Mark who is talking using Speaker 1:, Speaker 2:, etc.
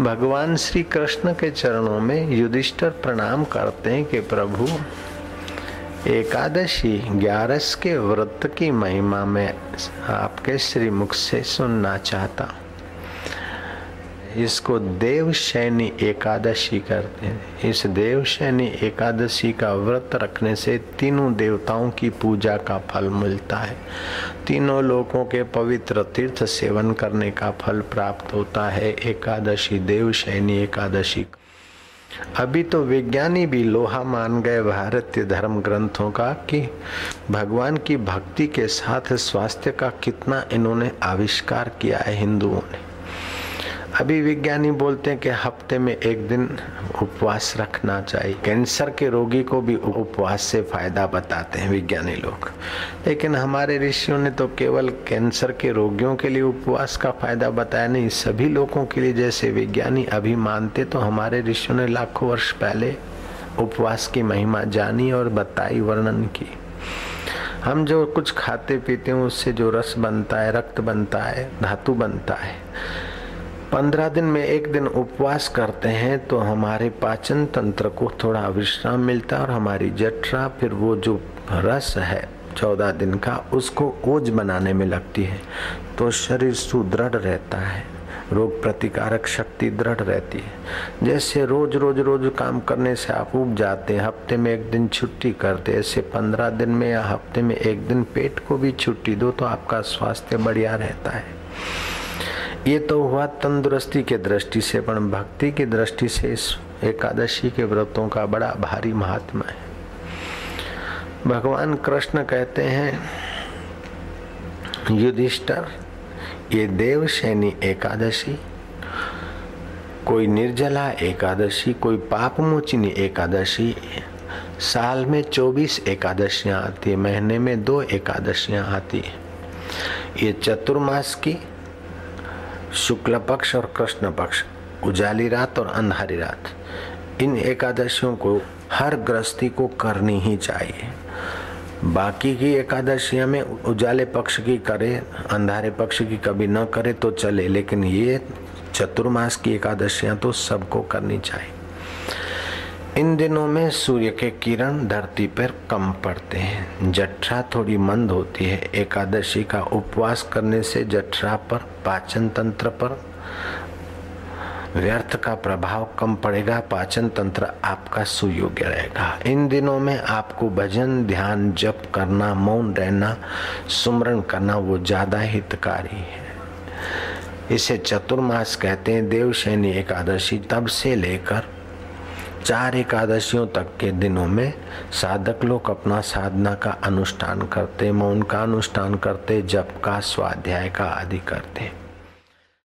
Speaker 1: भगवान श्री कृष्ण के चरणों में युधिष्ठर प्रणाम करते हैं कि प्रभु, एकादशी ग्यारस के व्रत की महिमा में आपके श्रीमुख से सुनना चाहता हूँ। इसको देवशैनी एकादशी करते हैं। इस देवशैनी एकादशी का व्रत रखने से तीनों देवताओं की पूजा का फल मिलता है। तीनों लोगों के पवित्र तीर्थ सेवन करने का फल प्राप्त होता है एकादशी देवशैनी एकादशी अभी तो विज्ञानी भी लोहा मान गए भारतीय धर्म ग्रंथों का कि भगवान की भक्ति के साथ स्वास्थ्य का कितना इन्होंने आविष्कार किया है हिंदुओं ने। अभी विज्ञानी बोलते हैं कि हफ़्ते में एक दिन उपवास रखना चाहिए। कैंसर के रोगी को भी उपवास से फ़ायदा बताते हैं विज्ञानी लोग। लेकिन हमारे ऋषियों ने तो केवल कैंसर के रोगियों के लिए उपवास का फ़ायदा बताया नहीं, सभी लोगों के लिए। जैसे विज्ञानी अभी मानते तो हमारे ऋषियों ने लाखों वर्ष पहले उपवास की महिमा जानी और बताई, वर्णन की। हम जो कुछ खाते पीते हैं, उससे जो रस बनता है, रक्त बनता है, धातु बनता है पंद्रह दिन में एक दिन उपवास करते हैं तो हमारे पाचन तंत्र को थोड़ा विश्राम मिलता है और हमारी जठरा, फिर वो जो रस है चौदह दिन का, उसको ओज बनाने में लगती है। तो शरीर सुदृढ़ रहता है, रोग प्रतिकारक शक्ति दृढ़ रहती है। जैसे रोज रोज रोज काम करने से आप उग जाते हैं, हफ़्ते में एक दिन छुट्टी करते ऐसे पंद्रह दिन में या हफ़्ते में एक दिन पेट को भी छुट्टी दो तो आपका स्वास्थ्य बढ़िया रहता है। ये तो हुआ तंदुरुस्ती के दृष्टि से, पर भक्ति की दृष्टि से इस एकादशी के व्रतों का बड़ा भारी महात्मा है। भगवान कृष्ण कहते हैं, युधिष्ठर, ये देवशैनी एकादशी, कोई निर्जला एकादशी, कोई पाप मोचिनी एकादशी, साल में 24 एकादशियाँ आती है, महीने में दो एकादशियाँ आती है। ये चतुर्मास की शुक्ल पक्ष और कृष्ण पक्ष उजाली रात और अंधारी रात। इन एकादशियों को हर गृहस्थी को करनी ही चाहिए। बाकी की एकादशियाँ में उजाले पक्ष की करे, अंधारे पक्ष की कभी न करे तो चले, लेकिन ये चतुर्मास की एकादशियाँ तो सबको करनी चाहिए। इन दिनों में सूर्य के किरण धरती पर कम पड़ते हैं। जठरा थोड़ी मंद होती है। एकादशी का उपवास करने से जठरा पर पाचन तंत्र पर व्यर्थ का प्रभाव कम पड़ेगा। पाचन तंत्र आपका सुयोग्य रहेगा। इन दिनों में आपको भजन, ध्यान, जप करना, मौन रहना, सुमरण करना वो ज़्यादा हितकारी है। इसे चतुर्मास कहते हैं। देवशैनी एकादशी तब से लेकर चार एकादशियों तक के दिनों में साधक लोग अपना साधना का अनुष्ठान करते, मौन का अनुष्ठान करते, जप का स्वाध्याय का आदि करते।